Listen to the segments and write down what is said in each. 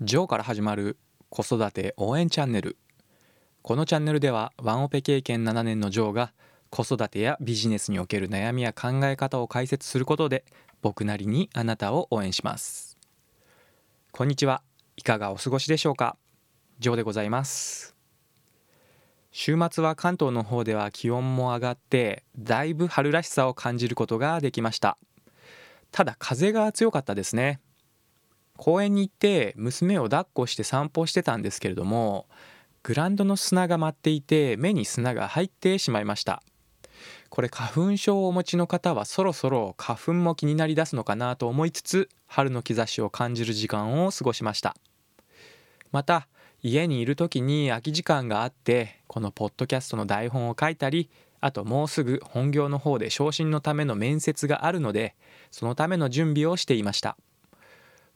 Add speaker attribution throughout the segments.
Speaker 1: ジョーから始まる子育て応援チャンネル。このチャンネルではワンオペ経験7年のジョーが子育てやビジネスにおける悩みや考え方を解説することで僕なりにあなたを応援します。こんにちは。いかがお過ごしでしょうか？ジョーでございます。週末は関東の方では気温も上がってだいぶ春らしさを感じることができました。ただ風が強かったですね。公園に行って娘を抱っこして散歩してたんですけれどもグランドの砂が舞っていて目に砂が入ってしまいました。これ花粉症をお持ちの方はそろそろ花粉も気になりだすのかなと思いつつ春の兆しを感じる時間を過ごしました。また家にいる時に空き時間があってこのポッドキャストの台本を書いたりあともうすぐ本業の方で昇進のための面接があるのでそのための準備をしていました。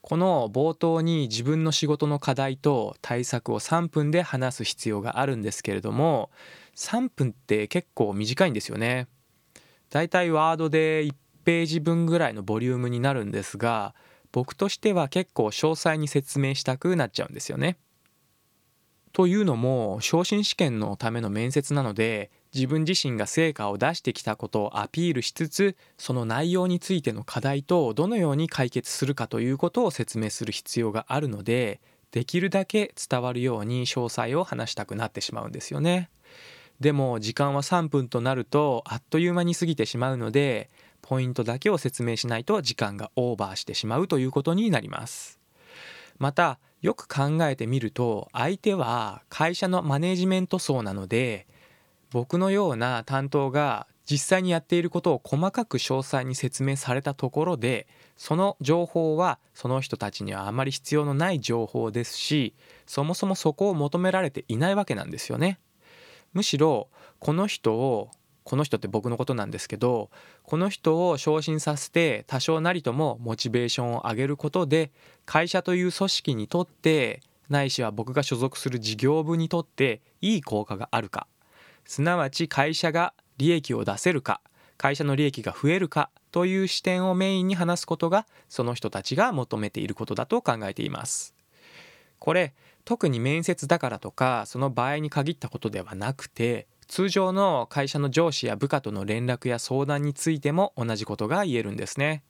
Speaker 1: この冒頭に自分の仕事の課題と対策を3分で話す必要があるんですけれども3分って結構短いんですよね。だいたいワードで1ページ分ぐらいのボリュームになるんですが僕としては結構詳細に説明したくなっちゃうんですよね。というのも昇進試験のための面接なので自分自身が成果を出してきたことをアピールしつつその内容についての課題とどのように解決するかということを説明する必要があるのでできるだけ伝わるように詳細を話したくなってしまうんですよね。でも時間は3分となるとあっという間に過ぎてしまうのでポイントだけを説明しないと時間がオーバーしてしまうということになります。またよく考えてみると相手は会社のマネジメント層なので僕のような担当が実際にやっていることを細かく詳細に説明されたところでその情報はその人たちにはあまり必要のない情報ですしそもそもそこを求められていないわけなんですよね。むしろこの人をこの人って僕のことなんですけどこの人を昇進させて多少なりともモチベーションを上げることで会社という組織にとってないしは僕が所属する事業部にとっていい効果があるかすなわち会社が利益を出せるか会社の利益が増えるかという視点をメインに話すことがその人たちが求めていることだと考えています。これ特に面接だからとかその場合に限ったことではなくて通常の会社の上司や部下との連絡や相談についても同じことが言えるんですね。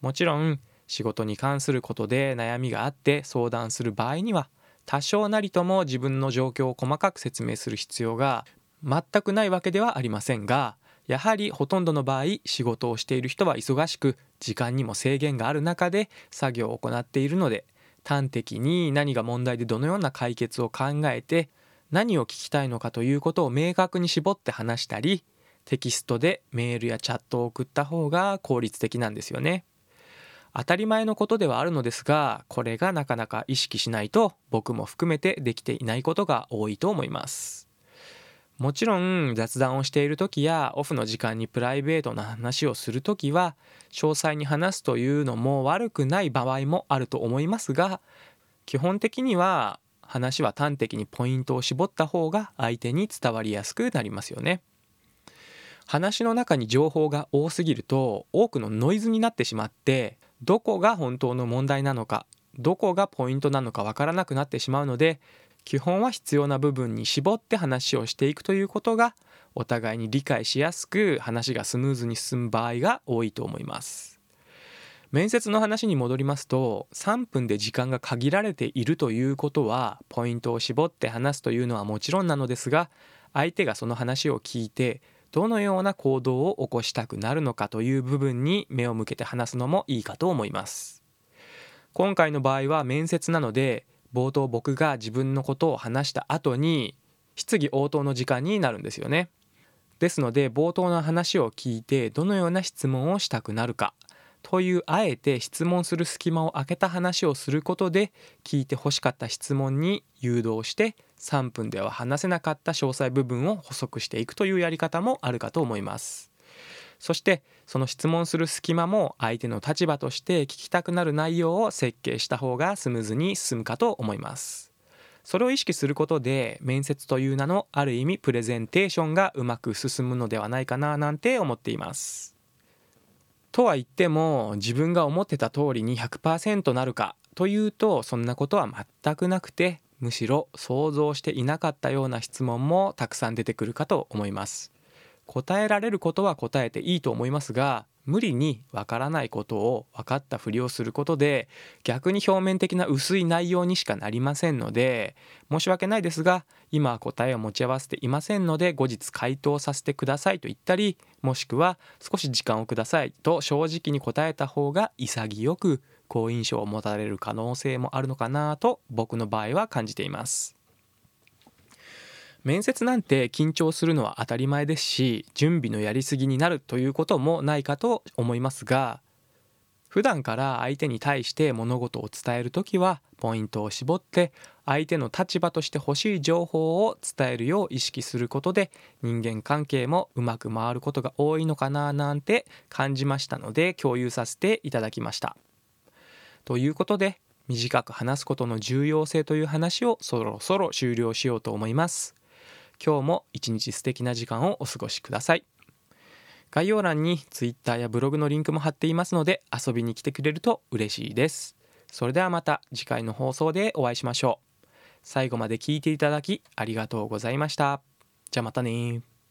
Speaker 1: もちろん仕事に関することで悩みがあって相談する場合には多少なりとも自分の状況を細かく説明する必要が全くないわけではありませんがやはりほとんどの場合仕事をしている人は忙しく時間にも制限がある中で作業を行っているので端的に何が問題でどのような解決を考えて何を聞きたいのかということを明確に絞って話したりテキストでメールやチャットを送った方が効率的なんですよね。当たり前のことではあるのですがこれがなかなか意識しないと僕も含めてできていないことが多いと思います。もちろん雑談をしている時やオフの時間にプライベートな話をする時は詳細に話すというのも悪くない場合もあると思いますが基本的には話は端的にポイントを絞った方が相手に伝わりやすくなりますよね。話の中に情報が多すぎると多くのノイズになってしまってどこが本当の問題なのかどこがポイントなのかわからなくなってしまうので基本は必要な部分に絞って話をしていくということがお互いに理解しやすく話がスムーズに進む場合が多いと思います。面接の話に戻りますと3分で時間が限られているということはポイントを絞って話すというのはもちろんなのですが相手がその話を聞いてどのような行動を起こしたくなるのかという部分に目を向けて話すのもいいかと思います。今回の場合は面接なので冒頭僕が自分のことを話した後に質疑応答の時間になるんですよね。ですので冒頭の話を聞いてどのような質問をしたくなるかというあえて質問する隙間を空けた話をすることで聞いて欲しかった質問に誘導して3分では話せなかった詳細部分を補足していくというやり方もあるかと思います。そしてその質問する隙間も相手の立場として聞きたくなる内容を設計した方がスムーズに進むかと思います。それを意識することで面接という名のある意味プレゼンテーションがうまく進むのではないかななんて思っています。とは言っても自分が思ってた通りに100%なるかというとそんなことは全くなくてむしろ想像していなかったような質問もたくさん出てくるかと思います。答えられることは答えていいと思いますが無理にわからないことを分かったふりをすることで逆に表面的な薄い内容にしかなりませんので申し訳ないですが今は答えを持ち合わせていませんので後日回答させてくださいと言ったりもしくは少し時間をくださいと正直に答えた方が潔く好印象を持たれる可能性もあるのかなと僕の場合は感じています。面接なんて緊張するのは当たり前ですし準備のやりすぎになるということもないかと思いますが普段から相手に対して物事を伝える時はポイントを絞って相手の立場として欲しい情報を伝えるよう意識することで人間関係もうまく回ることが多いのかななんて感じましたので共有させていただきました。ということで短く話すことの重要性という話をそろそろ終了しようと思います今日も一日素敵な時間をお過ごしください。概要欄に Twitter やブログのリンクも貼っていますので遊びに来てくれると嬉しいです。それではまた次回の放送でお会いしましょう。最後まで聞いていただきありがとうございました。じゃあまたね